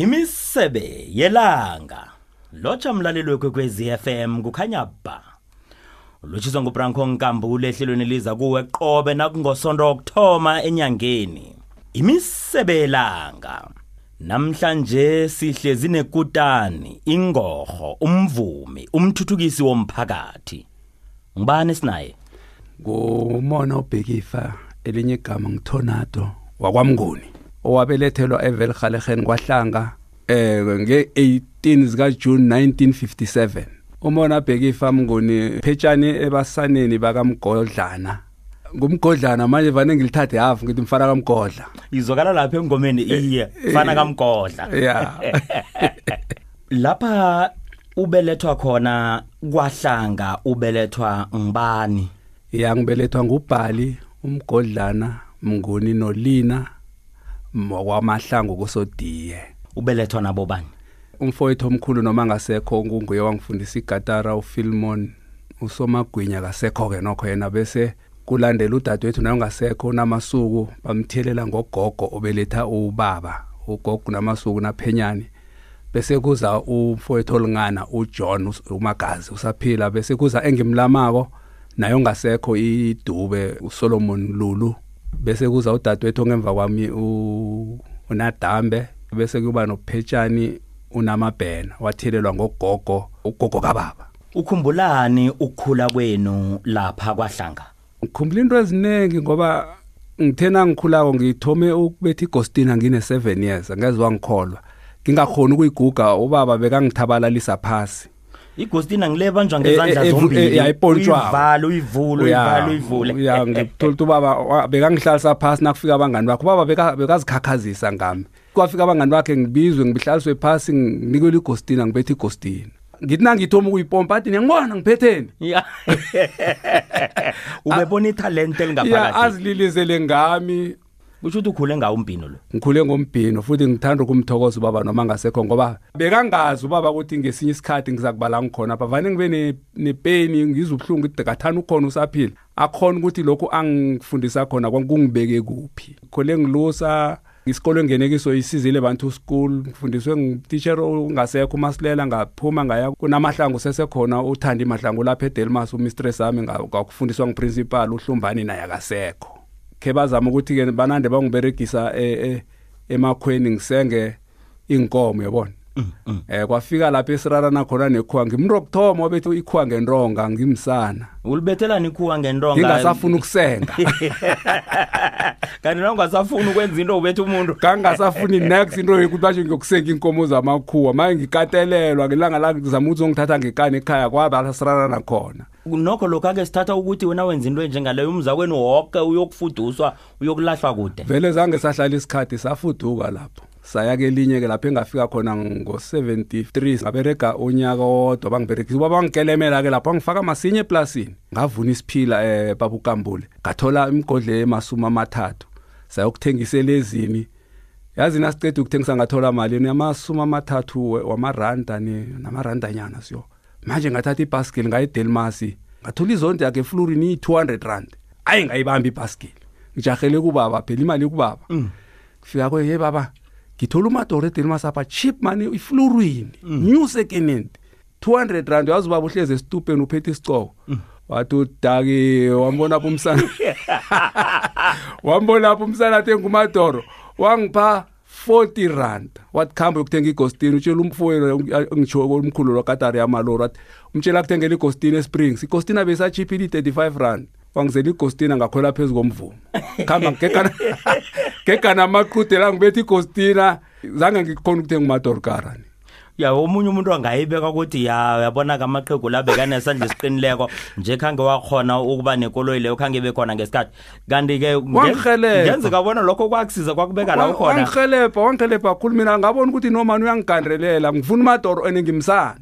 imisebe yelanga. Lotsha mlaleli wekwekwezi FM kukhanya ba. Lotshiswa ngubranko nkambule ehlelweni liza kuwe qobe nakungosonto okthoma enyangeni. Imisebe yelanga. Namhlanje sihlezi nekutani ingorho umvumi umthuthukisi womphakathi. Ngibani sinaye? Ngumona ubhekifa elinye igama ngithonado wakwamnguni. Owabelethelwa evelhalegen kwahlanga eh nge-18 zika June 1957 umona bhekifa mnguni phetshani ebasaneni bakamgodlana. Ngumgodlana manje vane ngilithathe half ngithi mfana kamgodla. Izokala lapha engomeni iye fana kamgodla. ya. Lapha ubelethwa khona kwahlanga ubelethwa ngibani ya ngibelethwa ngubhali umgodlana mnguni nolina. Wakwamahlangu kusodiye. Ubelethwa nabo bani? Umfowethu omkhulu noma ngasekho kunguye wangifundisa igatara ufilmon usomagwinya kasekho-ke nokho yena bese kulandela udadewethu naye ungasekho unamasuku bamthelela ngogogo obeletha ubaba ugogo namasuku naphenyane bese kuza umfowethu olingana uJohn umagazi usaphila bese kuza engimlamako naye ongasekho idube uSolomon Lulu. Bese kuza udadewethu ngemva kwami unadambe bese kuba nophetshani unamabhena wathelelwa ngogogo ugogo kababa. Ukhumbulani ukukhula kwenu lapha kwahlanga? Ngikhumbula into eziningi ngoba ngithena ngikhulako ngithome ukubetha igostina ngine 7 years angeze wangikholwa. Ngingakhona ukuyiguga ubaba bekangithabalalisa phasi. Igostina ngilebanjwa ngezandla zombili. yayipontshwa uyivula uyivala uyivule ya ngithola ubaba bekangihlalisa phasi nakufika abangani bakhe ubaba bekazikhakhazisa ngami. Kwafika abangani bakhe ngibizwe ngibihlaliswe phasi nginikelwe igostina ngibethe igostina. Ngithi nangithoma ukuyipompa athi ngiyangibona ngiphetheni. Ya. Ubebona italent ya elingaphakathi azililizele ngami. Kusho ukuthi ukhule ngawo umbhino lo? Ngikhule ngombhino futhi ngithanda ukumthokoza ubaba noma ngasekho ngoba bekangazi ubaba ukuthi ngesinye isikhathi ngizakubala ngikhona apha. Vane ngibe ne- nepeni ngizwe ubuhlungu ngathana ukhona usaphila. Akhona ukuthi lokhu angifundisa khona kungibeke kuphi. Khole ngilusa isikole engene kiso isizile bantu school ngifundiswe ngititsher ongasekho umasilela ngaphuma ngaya kunamahlangu sesekhona uthandi mahlangu lapha edelmas umistress ami nga- ngakufundiswa nguprincipal uhlumbani naye akasekho. Khe bazama ukuthi-ke banande bangiberegisa e- e- emakhweni ngisenge inkomo yabona? Eh kwafika lapha esirarana khona nekhuwa ngimntu wokuthoma obethi ikhuwa ngentonga ngimsana. Ulibethelani ikhuwa ngentonga? Ngingasafuna ukusenga. Kanti nawungasafuni ukwenza into ubethe umuntu kangasafuni next into yokuthi basho ngiyokusenga inkomo zamakhuwa. Maye ngikatelelwa ngelanga la ngizama ukuthi ongithatha ngekani ekhaya kwaba sirarana khona. Nokho lokhu ake sithatha ukuthi wena wenza into enjengaleyo umzakwenu woke uyokufuduswa uyokulahlwa kude. Vele zange sahlala isikhathi safuduka lapho saya kelinye ke lapho engafika khona ngo-73 ngaberega unyaka wodwa bangiberegisa uba bangikelemela ke lapho angifaka masinye eplasini. Ngavuna isiphila eh babukambule ngathola imigodle emasumi amathathu. Sayokuthengisela ezini yazi nasiceda ukuthengisa ngathola mali namasumi amathathu wamaranda namarandanyana siyo. Manje ngathatha ibhaskeli ngaye edelmasi. Ngathola izondi yakhe eflorini iyi-200 rand. Ayi ngayibamba ibhaskeli ngijahele kubaba phela imali kubaba. Kufika kwe ye baba ngithola umadoro edelmas apha cheap money iflorwini new second hand 200 rand yazi ubaba uhlezi esitupeni uphethe isicoko wathi udaki wambona apho umsana. Wambona apho umsana athe ngumadoro wangipha 40 rand. Wathi khamba yokuthenga igostini utshela umfowenu ngitsho umkhulu lokatari yamalori. Wathi umtshela kuthengela igostini esprings. Igostina besachiphile i-35 rand. Wangizela igostina ngakhwela phezu komvumo. Khamba ngigegana gegana amaqhude la ngibetha igostina zange ngikhona ukuthenga umadorkarani ya omunye umuntu angayibeka ukuthi ya uyabona ke amaqhegu la bekanesandla esiqinileko nje khange wakhona ukuba nekoloyi leyo khange ibe khona ngesikhathi. Kanti-ke Wangirhelebha. ngenzeka bona lokho kwakusiza kwakubeka la ukhona. wangirhelebha wangirhelebha kakhulu mina ngabona ukuthi nomani uyangigandelela ngifuna umadoro and ngimsana.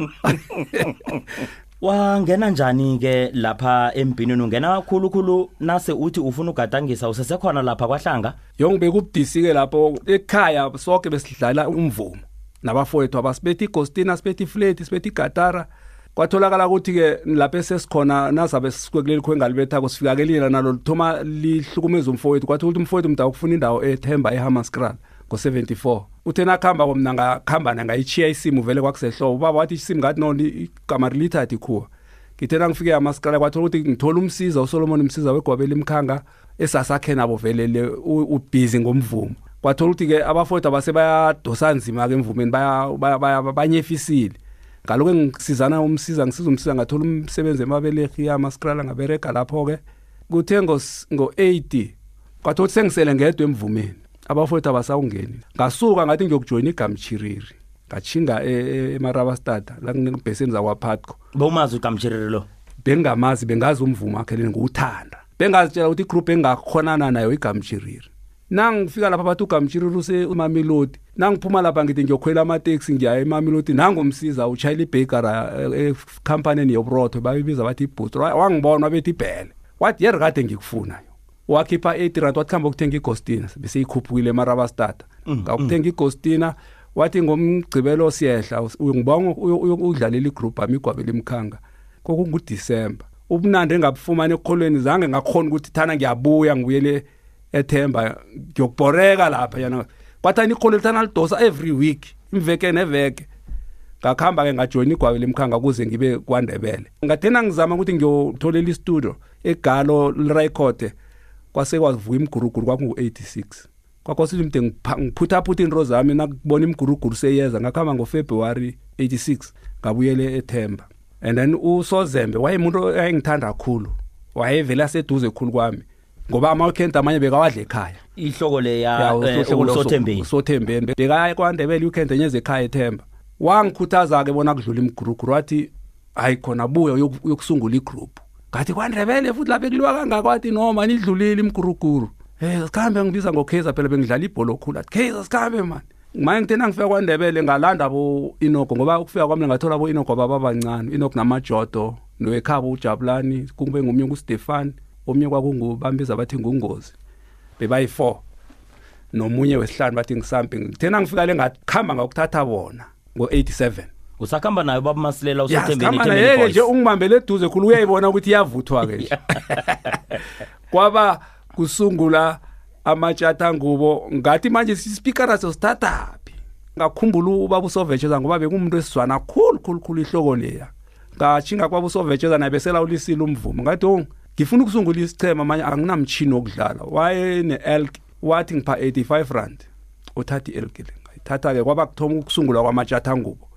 wangena njani-ke lapha embhinini ungena kakhulukhulu nase uthi ufuna ugadangisa usesekhona lapha kwahlanga? Yongibeka ubudisi-ke lapho ekhaya sonke besidlala umvumo. Nabafowethu abasibetha igostina sibetha ifleti sibetha igatara. Kwatholakala ukuthi-ke lapho esesikhona nazabe sisuke kuleli khwe engalibethako sifika-ke lina nalo lithoma lihlukumeza umfowethu. Kwathi ukuthi umfowethu mda ukufuna indawo ethemba ehammaskral ngo74 uthe nakhamba komna ngakhamba nangayichiya isimu vele kwakusehlobo. Ubaba wathi isimu ngathi no igama rilithathi khuwa. Ngithe nangifike amasikala kwathola ukuthi ngithola umsiza uSolomon umsiza wegwabela imkhanga esasakhe nabo vele le ubhizi ngomvumo. Kwathola ukuthi ke abafowethu abase bayadosa nzima ke emvumeni baya banyefisile. Ngaloku engisizana umsiza ngisiza umsiza ngathola umsebenzi emabelehi yamaskrala ngabereka lapho ke kuthe ngo-80 kwathola ukuthi sengisele ngedwa emvumeni. Abafowethu abasawungeni. Ngasuka ngathi ngiyokujoyina igamchiriri ngachinga e, e, emarabastad la kunebheseni zakwaphatco bowumazi ugamchiriri lo? Bengingamazi bengazi umvumo wakhe leni ngiwuthanda bengazitshela ukuthi igroup engingakhonana nayo igamchiriri nangifika lapha bathi ugamtshiriri usemamelodi nangiphuma lapha ngithi ngiyokhwela amateksi ngiya emamelodi nangumsiza utshayela ibhekara ekhampanini yoburotho bayibiza bathi ibhutro wangibona wabethi ibhele. Wathi yeri kade ngikufunayo wakhipha 8 rand wathi khamba ukuthenga igostina bese mara emarabastata. Mm, ngakuthenga mm. igostina wathi ngomgcibelo siyehla ngibonga udlalela igroup ami igwabela imkhanga. Kokungudisemba ubunandi engabufumani ekukholweni zange ngakhona ukuthi thana ngiyabuya ngibuyele ethemba ngiyokubhoreka lapha yana kwathani ikholo lithana lidosa every week imveke neveke. Ngakuhamba ke ngajoyina igwabela imkhanga kuze ngibe kwandebele. Ngathena ngizama ukuthi ngiyotholela istudio egalo lirekhode kwase kwavuka imguruguru kwakungu-86 kwakwasithi mde ngiphuthaphuthi into zami nakubona imguruguru seyeza ngakuhamba ngofebruwari 86 ngabuyele ethemba. And then usozembe wayemuntu ayengithanda kakhulu wayevele aseduze khulu kwami ngoba ama-weekend amanye bekawadla ekhaya. Ihloko le ya usothembeni. usothembeni. Bekaya kwandebele i-weekend enye zekhaya ethemba. Wangikhuthaza-ke bona kudlula imguruguru wathi hayi khona buya uyokusungula igroup ngathi kwandebele futhi lapho ekuliwa kangakwathi noma nidlulile imguruguru. Um sikhambe ngibiza ngokhazer phela bengidlala ibholo khulu athi khazer sikhambe mani. Manje ngithe nangifika kwandebele ngalanda bo-inoko ngoba ukufika kwami ngathola bo-inoko baba bancane. Inoko namajodo nowekhabo ujabulani kube ngomnye kustefani omnye kwakungubambiza bathi ngungozi. Bebayi-4 nomunye wesihlanu bathi ngisampi ngithena ngifika le ngakhamba ngakuthatha bona ngo-87 usakhamba nayo baba masilela usothembeni nje ungibambele eduze khulu uyayibona ukuthi iyavuthwa-ke nje. Kwaba kusungula amatshatha ngubo ngathi manje sisipikara sosithathaphi ngakhumbula ubaba usovetsheza ngoba bekumuntu esizwana khulu khulu khulu ihloko leya. Ngashinga kwaba usovetsheza naye beselawulisile umvumo. Ngathi oh ngifuna ukusungula isichema manje anginamtshini wokudlala. Waye ne-elk wathi ngipha 85 rand. Uthatha i-elk le ngayithatha-ke. Kwaba kuthoma ukusungulwa kwamatshatha ngubo.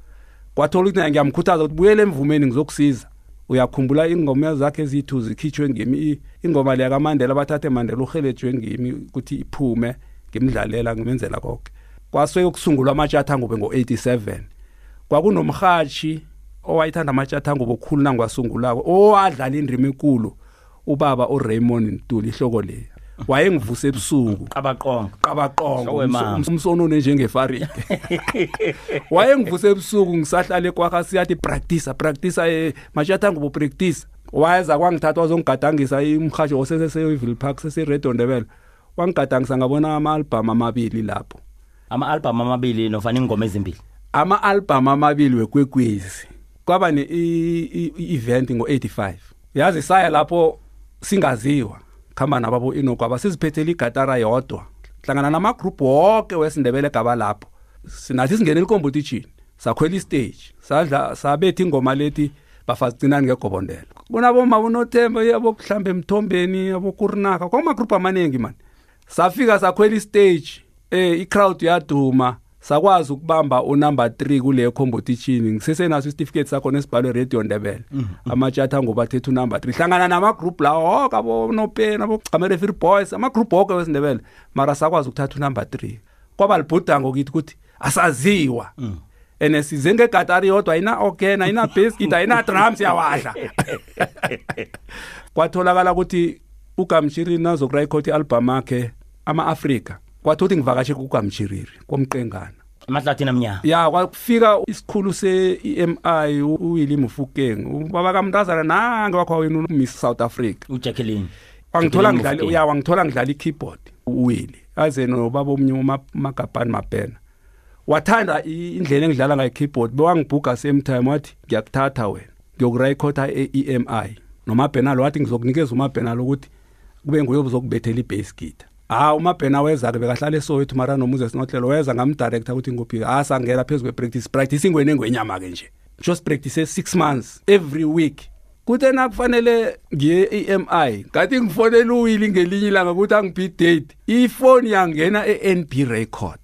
Kwathola ukuthi ngiyamkhuthaza ukuthi buyele emvumeni ngizokusiza. Uyakhumbula ingoma zakhe ezithu zikhitshwe ngimi ingoma leya kamandela bathathe mandela uhelejwe ngimi ukuthi iphume ngimdlalela ngimenzela konke kwase ukusungulwa amatshatha ngube ngo-87 kwakunomhathi owayithanda amatshatha ngoba okukhulu nangwasungulako owadlala indima enkulu ubaba uRaymond Ntuli ihloko leya wayengivuse ebusuku. Qabaqongo qabaqongo umsonone njengefaride wayengivuse ebusuku ngisahlala ekwakha siyathi practice practice mashatha ngobo practice wayeza kwangithatha wazongigadangisa umhasho oseseseville park sese-red wangigadangisa ngabona ama-albhamu amabili lapho. Ama-albhamu amabili nofana ingoma ezimbili? Ama-albhamu amabili wekwekwezi kwaba ne-event ngo-85 yazi saya lapho singaziwa khamba nababo inokwaba siziphethele igatara yodwa. Hlangana namagroup wonke wesindebele gaba lapho. Sinathi singene i-competition sakhwela istage sadla sabetha ingoma lethi bafazi cinani ngegobondela. Bona boma unothemba yabokuhlamba emthombeni yabokurinaka kwamagroup amaningi mani. Safika sakhwela istage eh i-crowd yaduma. Sakwazi ukubamba unumber 3 kule competition ngisesenaso isitifiketi sakho nesibhalwe radio ndebele. Mm-hmm. amatshatha ngoba thethe unumber 3 hlangana nama group lawo wonke abonopeni abocamere free boys ama group wonke wesindebele. Mara sakwazi ukuthatha unumber 3 kwaba libhudango kithi ukuthi asaziwa. Mm. ene size ngegatari yodwa ayina organ ayina bass guitar ayina drums yawadla. Kwatholakala ukuthi ugamshiri nazokurekhodi i-album yakhe ama-afrika. Kwathothi ngivakashe kugamshiriri komqengana amahlathini amnyama ya kwafika isikhulu se-emi uwilly mufukeng ubaba kamntazana nange wakho wena umiss south africa. Ujacqueline. Wangithola ngidlala ya wangithola ngidlala i-keyboard uwilly aze nobaba omnye umagabhani mabhena. Wathanda indlela engidlala ngayo i-keyboard bewangibhuga same time wathi ngiyakuthatha wena ngiyokurekhoda e-emi nomabhenalo wathi ngizokunikeza umabhenalo ukuthi kube nguye uzokubethela i-bass guitar. Ha umabhena weza ke bekahlala eSoweto mara noMoses Notlelo weza ngamdirector ukuthi nguphi asangena phezulu kwepractice practice ingwene ngwenyama ke nje. Just practice 6 months every week. Kuthe nakufanele ngiye EMI ngathi ngifonela uwili ngelinye ilanga ukuthi angiphi date ifoni yangena eNB record.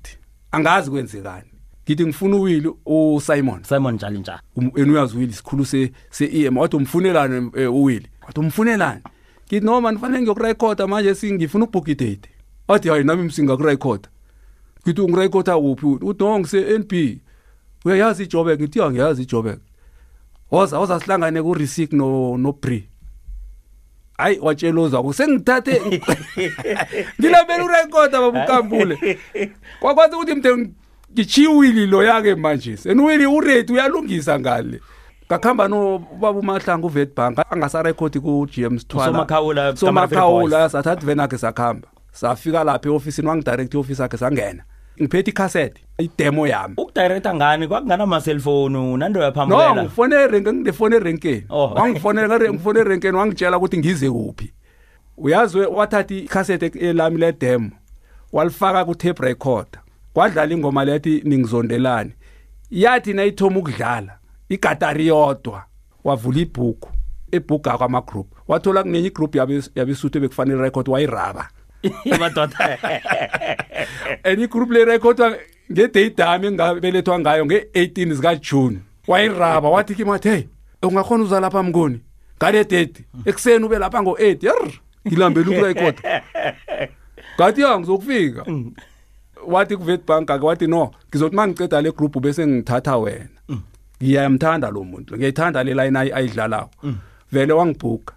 Angazi kwenzekani. Ngithi ngifuna uwili uSimon. Simon njalo njalo yena uyazi uwili isikhulu se se-EM wathi umfunelani eh, uwili wathi umfunelani ngithi noma nifanele ngiyokurekhoda manje singifuna ubhooki date wathi hayi nami msingakurekhoda ngithi ungirekhoda kuphi uthi no ngise-NB uyayazi ijobek ngithi ya ngiyazi ijobek woza woza sihlangane ku-resic no no bre hayi watsheloza sengithathe ngilambela urekhoda babukambule kwakwathi ukuthi mde ngichiwili lo yake manje. Senuwili urate uyalungisa ngale. Ngakhamba no baba uMahlangu uVetbank angasarekhodi ku GM Sithwala. Somakhawula, sathatha venakhe sakhamba. Safika lapha eoffice wangidirect office yakhe sangena. Ngiphethe icassette idemo yami. Ukudirector ngani? Kwakungana ma cellphone nando no yaphamulela ngifone erenke ngifone erenkeni Oh. wangifonela ngifone erenkeni wangitshela ukuthi ngize kuphi. Uyazi wathatha icassette elami le demo walifaka ku tape recorder. Kwadlala ingoma lethi ningizondelane yathi nayithoma ukudlala igatari yodwa wavula ibhuku ebhuku akama group wathola kunenye igroup yabe yabesuthu ebekufanele record wayiraba. Madoda. And igroup le recordwa ngedate yami engabelethwa ngayo nge-18 zika June wayiraba wathi kimathi hey ungakhona uza lapha mngoni ngale date ekuseni ube lapha ngo8 yar ngilambela ukurecord ngathi ya ngizokufika. Wathi kuVetbank ke wathi no ngizothi mangiceda le group bese ngithatha wena. Ngiyamthanda lo muntu ngiyayithanda le line ayi- ayidlalayo vele wangibhuka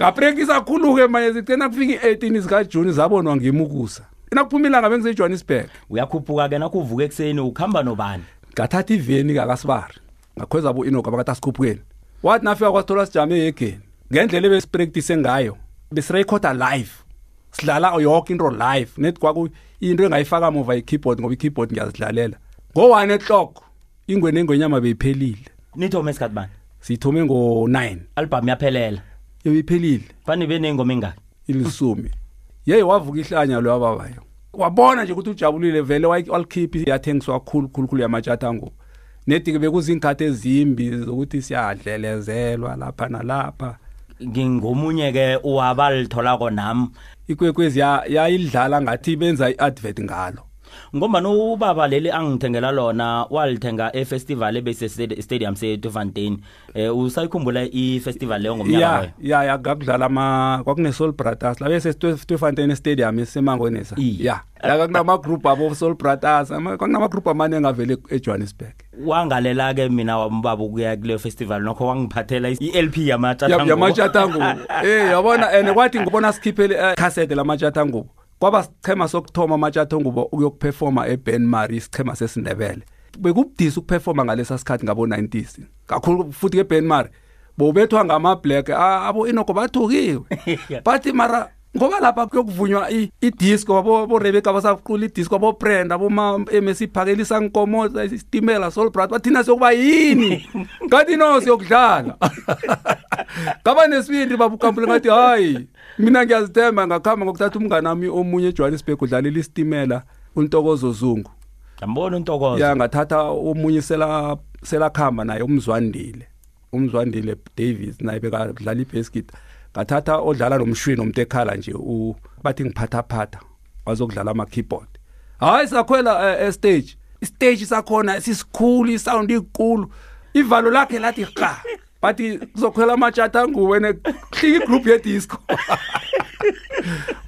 ngaprekisa khulu-ke manje sicena kufika i-18 zikajuni zabonwa ngimukusa. Nakuphuma ilanga bengisejohannesburg uyakhuphuka ke nakuvuka ekseni ukhamba nobani? Ngathatha iveni kakasibari ngakhweza bo-inoka bakathi asikhuphukeni wathi nafika kwasithola sijame ehegeni ngendlela ebesiprektise ngayo besirekhoda live. Sidlala yonke into live. Nethi kwaku into engayifaka muva i-keyboard ngoba i-keyboard ngiyazidlalela. Ngo-one o'clock ingwene engwenyama beyiphelile. Nithome esikhathi bani? Siyithome ngo-9 album yaphelela. Yebeyiphelile fani benengoma engaki? Ilisumi. Yeyi wavuka ihlanya lo yababayo. Wabona nje ukuthi ujabulile vele wayi- walikhiphi yathengiswa kakhulu khulu khulu yamatshata ngoku nedi-ke bekuziy'nkhathi ezimbi zokuthi siyadlelezelwa lapha nalapha. Ngingomunye ke owabalitholako nami. Ikwekwezi ya- yayidlala ngathi benza i-advert ngalo. Ngoba no ubaba leli angithengela lona walithenga efestival ebese stadium seTufontein eh usayikhumbula ifestival leyo ngomnyaka ya loyo? ya ya kakudlala ama kwakune-soul brothers. Labe sesitwefanten stadium esemangwenesa Iye. ya la kwakunama-group abo-soul brothers ama- kwakunama-group amaningi avele ejohannesburg. Wangalela ke mina wambaba ukuya kule festival nokho wangiphathela i-LP Ya- yamatshatha yamatshatangubo. Eh yabona and kwathi ngibona sikhiphele eh, cassette lamatshatangubo kwaba sichema sokuthoma amatshatangubo ukuyokuperforma eBen Mari isichema sesindebele. Bekubudisi ukuperforma ngalesa sikhathi ngabo 90s kakhulu futhi ke Ben Mari. Bobethwa ngama black ah, abo inoko bathukiwe bathi mara ngoba lapha kuyokuvunywa i- idisco abo bo Rebecca basaqula idisco abo Brenda abo ma MS phakelisa inkomo isitimela Soul Brother bathina sokuba yini? Ngathi no siyokudlala. Ngaba nesibindi babukambule ngathi hayi mina ngiyazithemba ngakhamba ngokuthatha umngane wami omunye eJohannesburg udlalela isitimela untokozo zungu. Yambona untokozo? Ya ngathatha omunye sela selakhamba naye umzwandile umzwandile Davis naye bekadlala ibasket ngathatha odlala nomshwini omtekhala nje u bathi ngiphatha phatha wazokudlala ama keyboard hayi sakhwela eh, eh, stage. Istage sakhona sisikhulu isound ikulu ivalo lakhe lathi qa bathi kuzokhwela amajata nguwe hlika igroup ye disco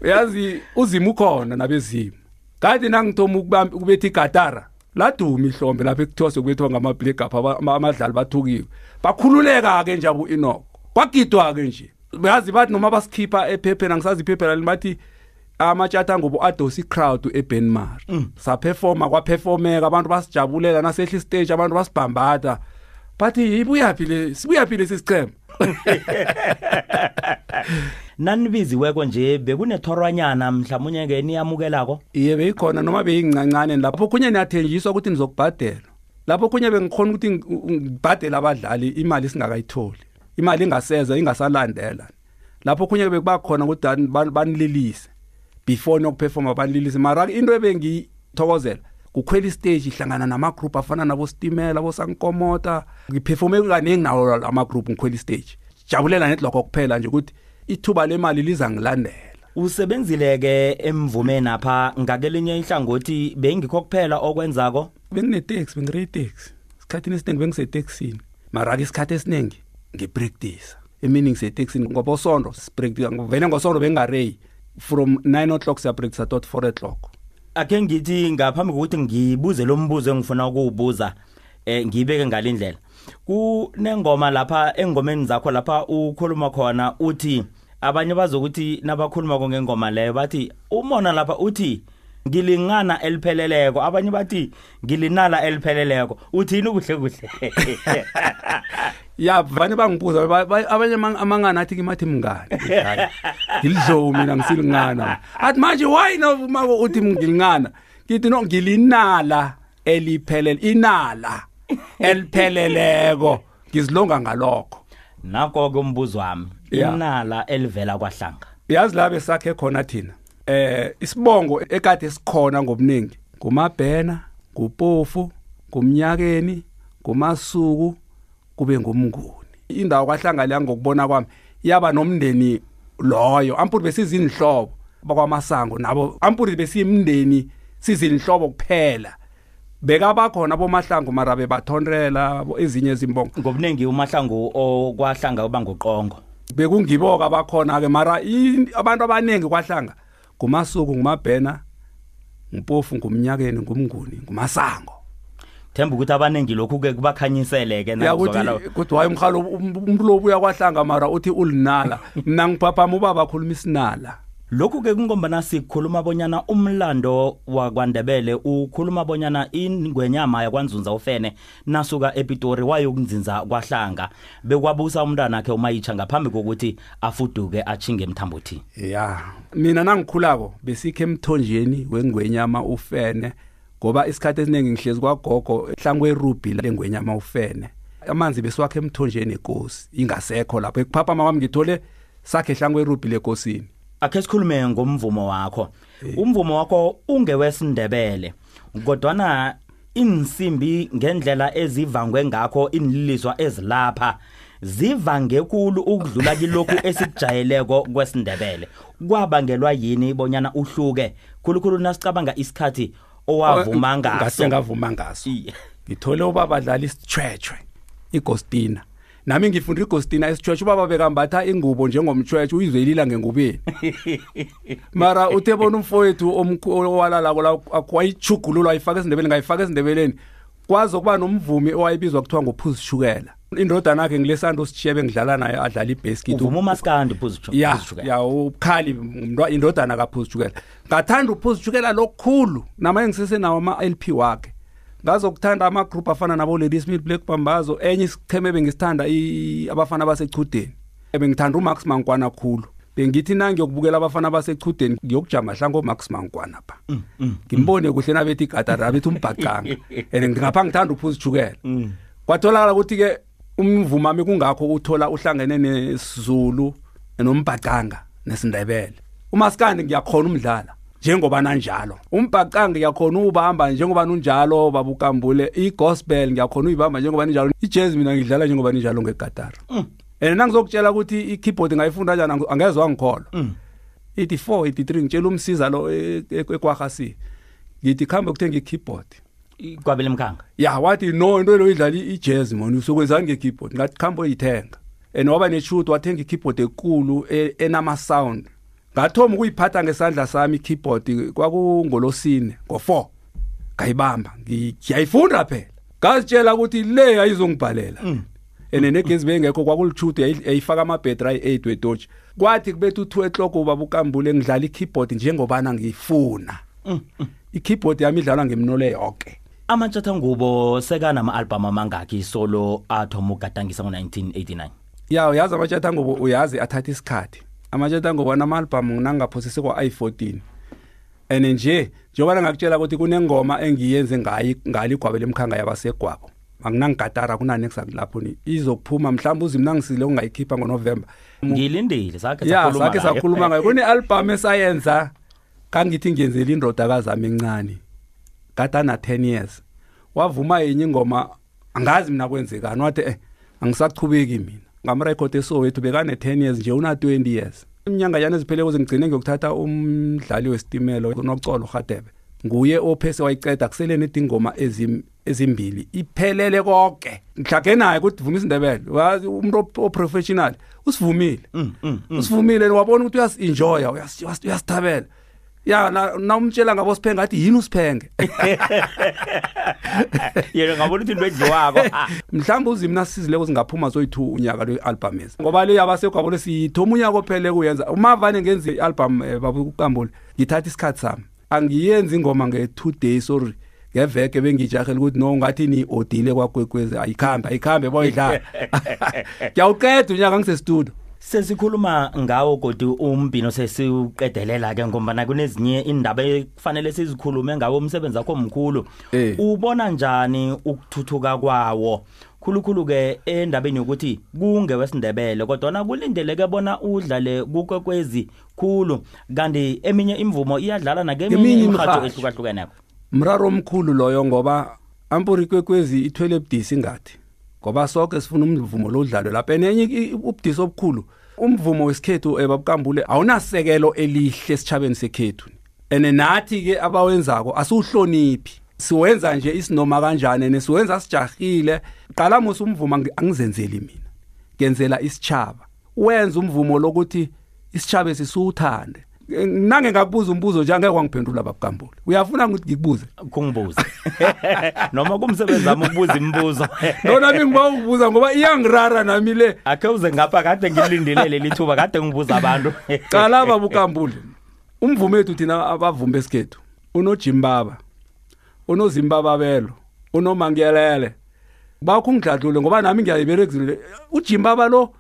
uyazi uzima ukhona nabezimu. Kanti nangithoma ukubamba ukubetha igatara laduma ihlombe lapho ekuthiwa sokubethwa ngama-black up aba- ama- amadlali bathukiwe. Bakhululeka-ke nje abo-inoko kwagidwa-ke nje. Yazi bathi noma basikhipha ephepheni angisazi iphephela libathi amatshata ngobo adosa i-crowd ebenmar saphefoma kwaphefomeka abantu basijabulela nasehla istage abantu basibhambada. Bathi ibuyaphi le sibuyaphi lesi sichema nanibiziweko nje bekunethorwanyana mhlawumunye ke niyamukelako? Iye beyikhona noma beyincancane lapho kunye niyathenjiswa ukuthi nizokubhadelwa. Lapho kunye bengikhona ukuthi ngi- ngibhadele abadlali imali singakayitholi imali ingaseza ingasalandela. Lapho kunye bekuba khona ukuthi ani- ban- banililise. Before nokuperforma banililise. Mara into ebengiyithokozela kukhwela istage ihlangana nama-group afana nabo stimela abo sankomota. Ngiperforme kaningi nawo ama-group ngikhwela istage jabulela netloko kuphela nje ukuthi ithuba lemali liza ngilandela usebenzile ke emvumeni apha ngakelinye ihlangothi bengikho kuphela okwenzako? Bengine-taxi bengire-taxi isikhathini esiningi bengiseteksini mara-ke isikhathi esiningi ngipractice emini ngiseteksini ngoba osondo sipractice vele ngosondo bengingareyi from 9 o'clock siyapractice tot 4 o'clock. Akhe ngithi ngaphambi kokuthi ngibuze lo mbuzo engifuna ukuwubuza eh ngibeke ngalindlela kunengoma lapha engomeni zakho lapha ukhuluma khona uthi abanye bazokuthi nabakhuluma ngengoma leyo bathi umona lapha uthi ngilingana elipheleleko. Abanye bathi ngilinala elipheleleko. Uthini kuhle kuhle ya vane bangibuza ba- ba- abanye amang- amangani athi kimathi mngani ngilidlowu mina ngisilingana. Athi manje why nomako uthi ngilingana? Ngithi no ngilinala eliphelele inala elipheleleko. Ngizilonga ngalokho. Nako ke umbuzo wami inala elivela kwahlanga? Yazi la besakhe khona thina. Eh isibongo ekade sikhona ngobuningi. Ngumabhena ngupofu ngumnyakeni ngumasuku kube ngumnguni. Indawo kwahlangala ngokubona kwami yaba nomndeni loyo. Ampuri besizinhlobo bakwamasango nabo. Ampuri besiyimndeni sizinhlobo kuphela. Bekabakhona bomahlangu mara bebathonrela ezinye izimbongo. Ngobuningi umahlangu okwahlanga uba nguqongo. Bekungiboka bakhona ke mara abantu abaningi kwahlanga ngumasuku ngumabhena ngumpofu ngumnyakeni ngumnguni ngumasango. Themba ukuthi abaningi lokhu ke kubakhanyisele ke yakuthi kuthi waye umhalo umuntu lo ubuya kwahlanga mara uthi ulinala. Mina ngiphaphama ubaba akhuluma isinala. Lokhu ke kungombana sikhuluma bonyana umlando wakwandebele ukhuluma bonyana ingwenyama yakwanzunza ufene nasuka epitori wayokunzinza kwahlanga. Bekwabusa umntwana wakhe umayitsha ngaphambi kokuthi afuduke achinge emthambothi ya mina nangikhulako besikhe emthonjeni wengwenyama ufene ngoba isikhathi esiningi ngihlezi kwagogo ehlangwe ruby lengwenyama ufene amanzi besiwakhe emthonjeni enkosi ingasekho lapho. Ekuphaphama kwami ngithole sakhe ehlangwe ruby lekosini akhe sikhulume ngomvumo wakho. Umvumo wakho ungewesindebele kodwana insimbi ngendlela ezivangwe ngakho inliliswa ezilapha zivange kulu ukudlula kilokhu esikujayeleko kwesindebele. Kwabangelwa yini bonyana uhluke? Khulukhulu nasicabanga isikhathi owavuma ngaso ngase ngavuma ngaso. Iye. ngithole ubaba adlala isichwechwe igostina. Nami ngifunda igostina isichwechwe ubaba bekambatha ingubo njengomchwechwe uyizwelila ngengubeni. Mara uthe bona umfowethu omkhu- owalalako la akwayijugululwa ayifaka esindebeleni ngayifaka esindebeleni kwazi ukuba nomvumi owayebizwa kuthiwa ngophuzi shukela indodana yakhe ngilesando sitshiye bengidlala naye adlala ibasket uvuma umaskandi phuzu ya ya ukhali umntwa indodana jukela ngathanda jukela lokukhulu nama engisesenawo ama-lp wakhe. Ngazokuthanda ama-group afana nabo lady smith black bambazo enye isicheme bengisithanda abafana basechudeni. Bengithanda umax mankwana khulu. Bengithi nangiyokubukela abafana basechudeni ngiyokujama hlango umax mankwana pha. Ngimbone kuhle nabethi igatara bethi umbhaqanga and ngapha ngithanda uphuzi jukela kwatholakala ukuthi-ke umvumo wami kungakho uthola uhlangene nesizulu nombhaqanga nesindebele. Umaskandi ngiyakhona umdlala njengoba nanjalo. Umbhaqanga ngiyakhona ubamba njengoba unjalo babukambule i-gospel ngiyakhona uyibamba njengoba ninjalo ijazz mina ngidlala njengoba ninjalo ngegatara and nangizokutshela ukuthi i-keyboard ngayifunda njani ang- angeze wangikholwa. Ithi 4 ithi 3 ngitshela umsiza lo e- e- ekwahasi ngithi khambe kuthenga i-keyboard. Kwabele mkhanga ya wathi no into lo idlala i-jazz man usokwenzani nge-keyboard ngathi khambo yithenga and waba neshoot wathenga i-keyboard ekulu e- enama-sound. Ngathoma ukuyiphatha ngesandla sami i-keyboard kwakungolosine ngo-four. Ngayibamba ngi- ngiyayifunda phela. Ngazitshela ukuthi le ayizongibhalela and negezi bengekho kwakulitshoot yayifaka amabhetri ayi-eight wetoshi kwathi kubetha u-two ehloko ubaba ukambule ngidlala i-keyboard njengobana ngiyifuna i-keyboard yami idlalwa ngemnole yonke amantshatha ngubo sekanama-albhamu amangakhi solo athoma ugadangisa ngo-1989 ya yazi amatshatha ngobo uyazi athatha isikhathi. Amatshatha ngobo anama-albhamu nangaphosise kwa-i-14 and nje njengoba ngakutshela ukuthi kunengoma engiyenze ngayo ngalo igwabela emkhanga yabasegwabo anginangigatara kunani kusakulapho ni izokuphuma mhlawumbe uzimi nangisile ungayikhipha ngonovemba. Ngilindile sakhe ya sakhuluma sakhe ngayo. sakhuluma ngayo kune-albhamu esayenza kangithi ngiyenzela indodakazi ami encane. Katana 10 years wavuma yenye ingoma angazi mina kwenzekani wathi eh angisachubeki mina ngamrekhodi esowethu bekane 10 years nje una 20 years. Iminyanga yana eziphele kuze ngigcine ngiyokuthatha umdlali wesitimelo unocolo Gadebe nguye ophese wayiceda kusele nethi ingoma ezim ezimbili iphelele konke ngihlage naye ukuthi vuma isindebele. Wazi umuntu oprofessional usivumile. Mm, mm, mm. usivumile wabona ukuthi uyasi-enjoya uyasi- uyasi- uyasithabela. Ya na na umtshela ngabo siphenge athi yini usiphenge yena ngabona ukuthi into edliwako mhlawumbe uzimi nasizile kuzingaphuma zoyi-two unyaka lwe-album ezi ngoba le yabasekwabole siyithoma unyaka ophele kuyenza. Umavane ngenza i-album um babukambule ngithatha isikhathi sami. Angiyenzi ingoma nge-two days or ngeveke bengijahela ukuthi no ngathi ni-odile kwakwekwezi ayikhambe ayikhambe boyidlala ngiyawuqeda unyaka ngisestudio sesikhuluma ngawo kodwa umbino sesiuqedelela ke ngoba kunezinye indaba ekufanele sizikhulume ngawo umsebenzi wakho omkhulu Eh. ubona njani ukuthuthuka kwawo khulukhulu ke endabeni yokuthi kunge wesindebele kodwa na kulindeleke bona udlale kukwekwezi khulu kanti eminye imvumo iyadlala nakeminye Eminye imirhatsho imirhatjho. ehlukahlukeneko mraro omkhulu loyo ngoba ampuri kwekwezi ithwele ebudisi ngathi ngoba sonke sifuna umvumo lo udlalwe lapha. And enye i- ubudisi obukhulu umvumo wesikhethu ebabukambule awunasekelo elihle esitshabeni sekhethu. And nathi-ke abawenzako asiwuhloniphi. Siwenza nje isinoma kanjani and siwenza sijahile. Qala musa umvumo angi- angizenzeli mina. Ngenzela isitshaba wenza umvumo lokuthi isitshaba sisuwuthande nange ngakubuza umbuzo nje angeke wangiphendula babukambule uyafuna ukuthi ngikubuze? Kungibuza noma kumsebenzi wami ukubuza imibuzo. Nona ngiba ukubuza ngoba iyangirara nami le. Akhe uze ngapha kade ngilindilele lithuba kade ngibuza abantu. Qala babukambule umvumo wethu thina abavumi besikhethu unojimbaba unozimbababelo unomangiyelele. Bakho ungidladlule ngoba nami ngiyayiberekizile ujimbaba lo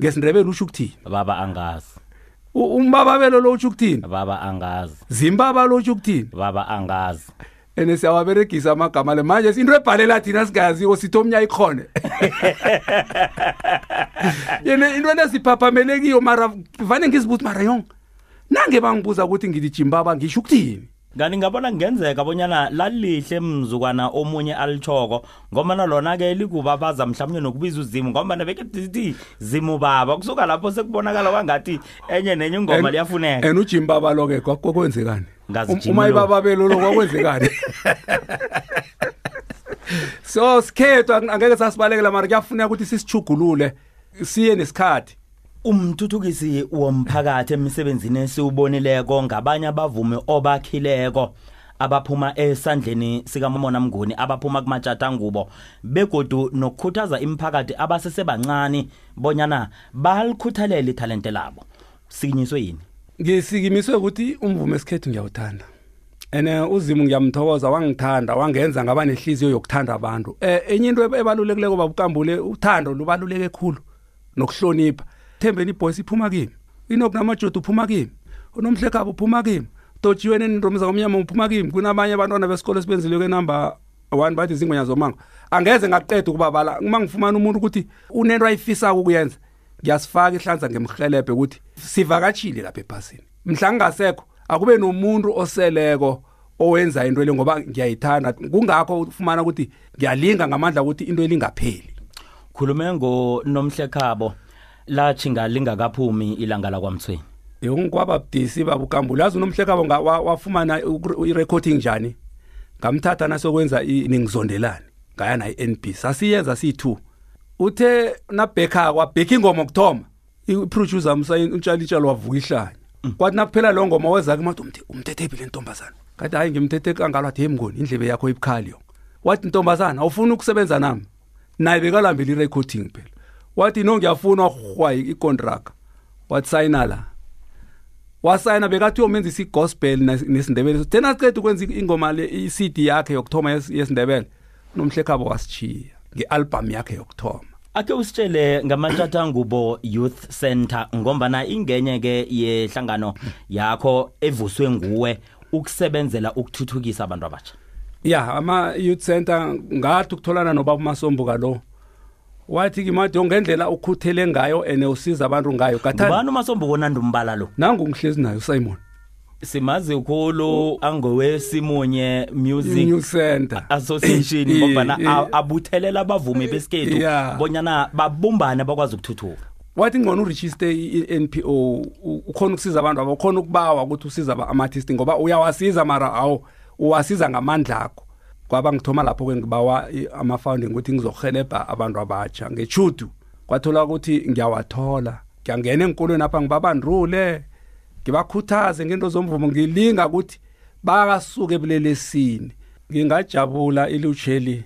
ngesindebele usho ukuthini baba angazi. U- umbababelo lo usho ukuthini? Baba angazi. Zimbaba lo usho ukuthini? Baba angazi. And siyawaberegisa amagama le. Manje into ebhalela thina singaziko sithi omnye ikhone yena into lesiphaphambele kiyo mara vane ngizibuthi mara yong nange bangibuza ukuthi ngithi jimbaba ngisho ukuthini kanti ngabona kungenzeka bonyana lalihle mzukwana omunye alichoko ngoba lona ke likubabaza mhlawumnye nokubiza uzimu ngoba nabeke sithi zimu baba kusuka lapho sekubonakala kwangathi enye nenye ingoma liyafuneka. and ujimbaba lo-ke kwa- kwakwenzekani Ngazi Um- Jimmy uma lo. ibababelo lo kwakwenzekani so sikhethu ang- angeke sasibalekela mara kuyafuneka ukuthi sisichugulule siye nesikhathi. Umthuthukisi womphakathi emisebenzini esiwubonileko ngabanye abavumi obakhileko abaphuma esandleni sikamamona mnguni abaphuma kumatshata ngubo begodu nokukhuthaza imiphakathi abasesebancane bonyana balikhuthalele ithalente labo. Sikinyiswe yini? Ngisikimiswe ukuthi umvumo esikhethu ngiyawuthanda. And uh, uzimu ngiyamthokoza wangithanda wangenza ngaba nehliziyo yokuthanda abantu. Eh enye into eb- ebalulekileko babukambule uthando lubaluleke khulu nokuhlonipha. Thembeni iboys iphuma kimi. Inoku namajodo uphuma kimi. Unomhlekabo uphuma kimi. Dojiwe nendombi zakomnyama uphuma kimi. Kunabanye abantwana besikole esibenzileke number one bathi zingwenya zomango angeze ngakuqeda ukubabala. Uma ngifumana umuntu ukuthi unento ayifisako ukuyenza ngiyasifaka ihlanza ngemhelebhe ukuthi sivakatshile lapha ebhasini mhla ngingasekho akube nomuntu oseleko owenza into le ngoba ngiyayithanda. Kungakho ufumana ukuthi ngiyalinga ngamandla ukuthi into elingapheli khulume ngonomhlekhabo lachinga lingakaphumi ilanga lakwamthweni ngikwaba budisi babukambula yazi unomhlekabo wafumana i-recording njani? Ngamthatha nasokwenza ningizondelane. Ngaya naye i-nb sasiyenza siyi-two uthe nabhekha kwabhekha ingoma okuthoma iproducer msayintshalitshalo wavuka ihlanya. Kwathi nakuphela lo ngoma weza kumathi umthe umthethephi le ntombazana? Kathi hayi ngimthethe kangalo wathi hey mngoni indlebe yakho ibukhali yonke wathi ntombazana awufuni ukusebenza nami? Naye bekalambela i-recording phela wathi no ngiyafuna wahwa icontract wathi sayina la. Wasayina bekathi uyomenzisa i-gospel nes- nesindebele. Thena siqeda ukwenza ingoma le i-cd yakhe yokuthoma yes- yesindebele unomhlekhabo wasichiya nge-album yakhe yokuthoma. Ake usitshele ngamatshata ngubo youth center ngombana ingenye ke yehlangano yakho evuswe nguwe ukusebenzela ukuthuthukisa abantu abatsha ya ama-youth center ngathi ukutholana nobaba umasombuka lo wathi kimade ngendlela ukhuthele ngayo and usiza abantu ngayo kathani ngubani umasombuko nandi umbala lo? Nangu ngihlezi nayo simon. Simazi ukhulu angowe Simunye Music New Center. Association Eh, ngoba eh, na abuthelela abavumi besikhethu Yeah. bonyana babumbane bakwazi ukuthuthuka. Wathi ngcono uregister i-NPO u- ukhona ukusiza abantu abo ukhona ukubawa ukuthi usiza aba- ama-artist ngoba uyawasiza mara awu uwasiza ngamandla akho kwaba ngithoma lapho ke ngibawa i- ama-founding ukuthi ngizohelebha abantu abatsha. Ngechudu kwathola ukuthi ngiyawathola. Ngiyangena enkolweni apha ngibabandrule ngibakhuthaze ngento zomvumo ngilinga ukuthi bakasuke ebulelesini. Ngingajabula ilutsheli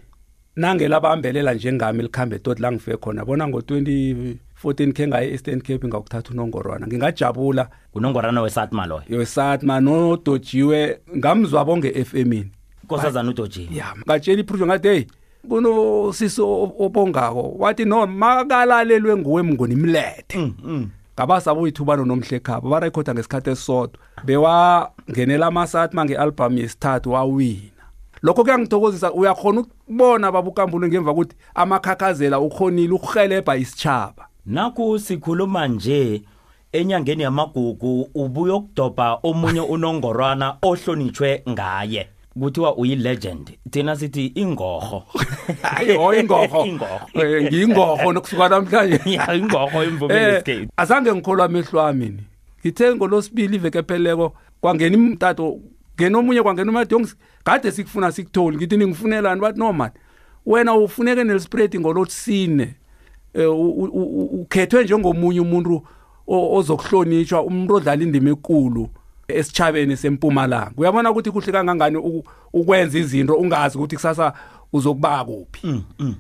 nangelabambelela njengami likhambe tot la ngifike khona. Bona ngo-2014 khe ngaye e-eastern cape ngakuthatha unongorwana. Ngingajabula. Kunongorana wesatma loyo yosatma nodojiwe ngamzwa bonge FM-ini nkosazana udoji. Ya ngatshela iphrujo ngathi hey kunosisi o- obongako wathi no makalalelwe nguwe mngoni mlethe. Mm, mm. ngabasabo ithubano nomhlekhabo barekhoda ngesikhathi esisodwa. Bewangenela amasatma nge-albhamu yesithathu wawina. Lokho kuyangithokozisa uyakhona ukubona babukambule ngemva kokuthi amakhakhazela ukhonile ukuhelebha isitshaba naku sikhuluma nje enyangeni yamagugu ubuye ukudobha omunye unongorwana ohlonitshwe ngaye. Kuthiwa uyi-legend thina sithi ingorho. Hayi o ingorho. Ingorho. Eh, ngiyingorho nokusuka namhlanje. Ya ingorho emvumeni Eh, yesikhethu azange ngikholwa amehlo ami ni. Ngithe ngolosibili iveke epheleleko kwangena imtato ngena omunye kwangena umathi yongs kade sikufuna sikutholi ngithi ningifunelani bathi no man wena ufuneke nelispread ngolosine eh, u- u- u- ukhethwe njengomunye umuntu o- ozokuhlonitshwa umuntu odlala indima ekulu. Esitshabeni sempumalanga. Uyabona ukuthi kuhle kangangani uku- ukwenza izinto ungazi ukuthi kusasa uzokuba kuphi? Mm, mm.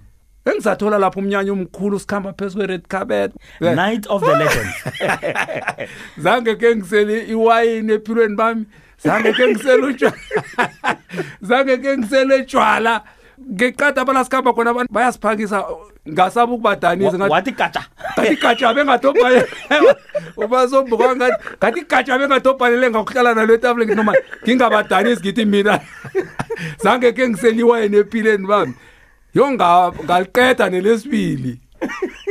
engisathola lapho umnyanya omkhulu sikhamba phezu kwe-red carpet. Night of the legends zange ke ngisele iwayini ephilweni bami. Zange ke ngisele utshwala. Zange ke ngisele tshwala ngeqada abana sikhamba khona abantu bayasiphakisa ngasaba ukubadanisa ngathi wathi gatsha. ngathi gatsha bengadobhale ubasombuka ngathi ngathi gatsha bengadobhalele ngakuhlala nalo etafuleni ngithi noma ngingabadanisi ngithi mina. Zange ke ngisele iwayini ephilweni bami. Yo nga- ngaliqeda nelesibili.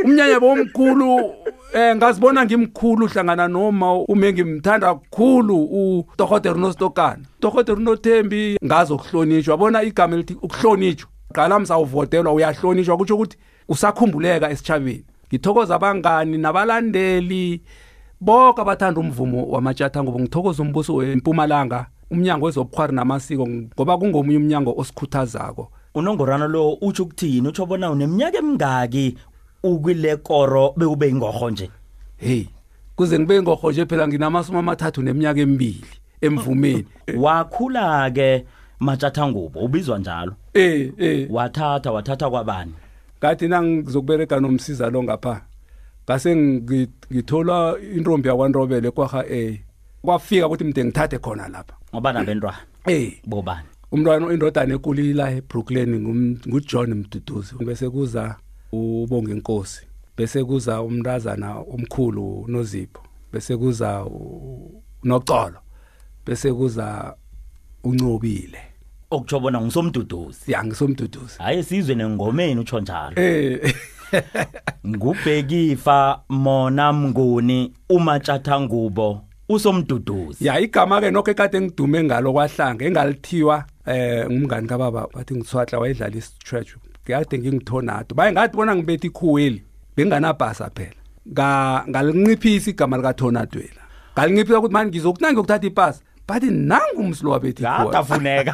Umnyanya bomkhulu eh ngazibona ngimkhulu hlangana noma ume ngimthanda kakhulu uDokotela Nostokana Dokotela Nothembi ngazokuhlonishwa bona igama elithi ukuhlonishwa qala msawuvotelwa uyahlonishwa kutsho ukuthi usakhumbuleka esichabeni ngithokoza abangani nabalandeli bonke abathanda umvumo wamatshatha ngoba ngithokoza umbuso wempumalanga umnyango wezobukhwari namasiko ngoba kungomunye umnyango osikhuthazako. Unongorwana lo utsho ukuthini utsho bona uneminyaka emingaki ukwile koro bekube ingorho nje? Hey kuze ngibe ngorho nje phela nginamasumi amathathu neminyaka emibili emvumeni. Wakhula ke matshatha ngubo ubizwa njalo? Eh eh. Wathatha wathatha kwabani? Ngathi nangizokubereka nomsiza lo ngapha ngase ngi- ngithola intombi yakwanrobele kwaha eh kwafika ukuthi mde ngithathe khona lapha. Ngoba nabentwana? Eh. Bobani? Umntwana indodana ekulila eBrooklyn ngum- nguJohn Mduduzi bese kuza ubonga inkosi bese kuza umntazana omkhulu noZipho bese kuza noxolo bese kuza uncobile okutsho bona ngisomduduzi yangisomduduzi hayi sizwe nengomeni utsho njalo. Eh. Ngubhekifa mona mnguni umatshatha ngubo usomduduzi. Ya igama ke nokho ekade ngidume ngalo kwahlanga engalithiwa eh ngumngani kababa wathi ngithwatla wayedlala isichurch kade ngingithonado baye ngathi bona ngibethe ikhuweli benganabhasa phela. Nga ngalinciphisa igama lika Thonadwela ngalinciphisa ukuthi manje ngizokuthi ngiyokuthatha ipasi bathi nangu umsilo wabethi ikhuweli. ngatafuneka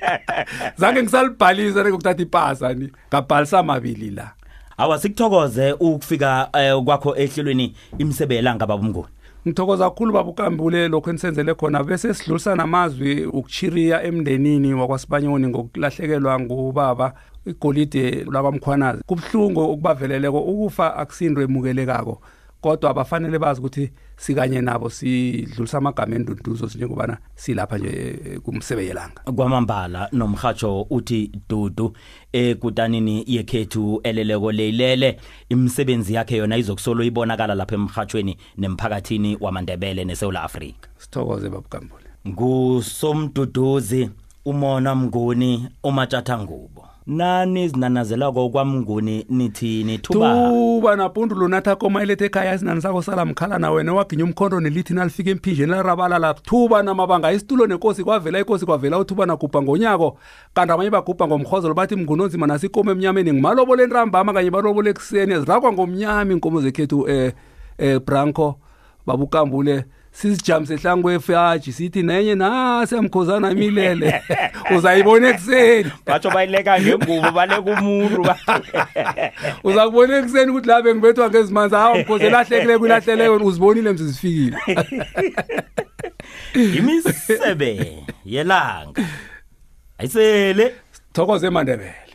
zange ngisalibhalisa ngokuthatha ipasi ani ngabhalisa amabili la. Awa sikuthokoze ukufika eh, kwakho ehlelweni imsebelanga babumnguni ngithokoza kakhulu baba ukambule lokho enisenzele khona. Bese sidlulisa namazwi ukuchiriya emndenini wakwasibanyoni ngokulahlekelwa ngubaba igolide labamkhwanazi kubhlungu ukubaveleleko ukufa akusinto emukelekako. Kodwa bafanele bazi ukuthi sikanye nabo sidlulisa amagama endunduzo njengobana silapha nje eh, kumsebeyelanga kwamambala nomhatsho uthi dudu ekutanini yekhethu eleleko leyilele imisebenzi yakhe yona izokusolo ibonakala lapha emhathweni nemphakathini wamandebele nesewula afrika. Sithokoze baba ukambule ngusomduduzi umona mnguni umatshatha ngubo. Nani zinanazelako kwamnguni nithi nithuba? Tuba napundulo nathi akoma ilethe ekhaya isinani sakho sala mkhala na wena waginya umkhondo nelithi nalifika emphinjeni larabalala thuba namabanga isitulo nenkosi kwavela inkosi kwavela uthuba nagubha ngonyako. Kanti abanye bagubha ngomrhozolo bathi mngunonzima nasikomo emnyameni. Ngimalobole entrambama kanye balobole ekuseni zirakwa ngomnyama iinkomo zekhethu eh, eh, branco babukambule sisijamise hlangu kwefaji sithi nenye nasi yamkhozana imilele uzayibona ekuseni? Batsho bayileka ngengubo baleka umuntu uza kubona ekuseni ukuthi labe ngibethwa ngezimanzi? Hawa mkhozi elahlekile kwilahlele wena uzibonile mzi zifikile imisebe yelanga. Ayisele. Thokoze emandebele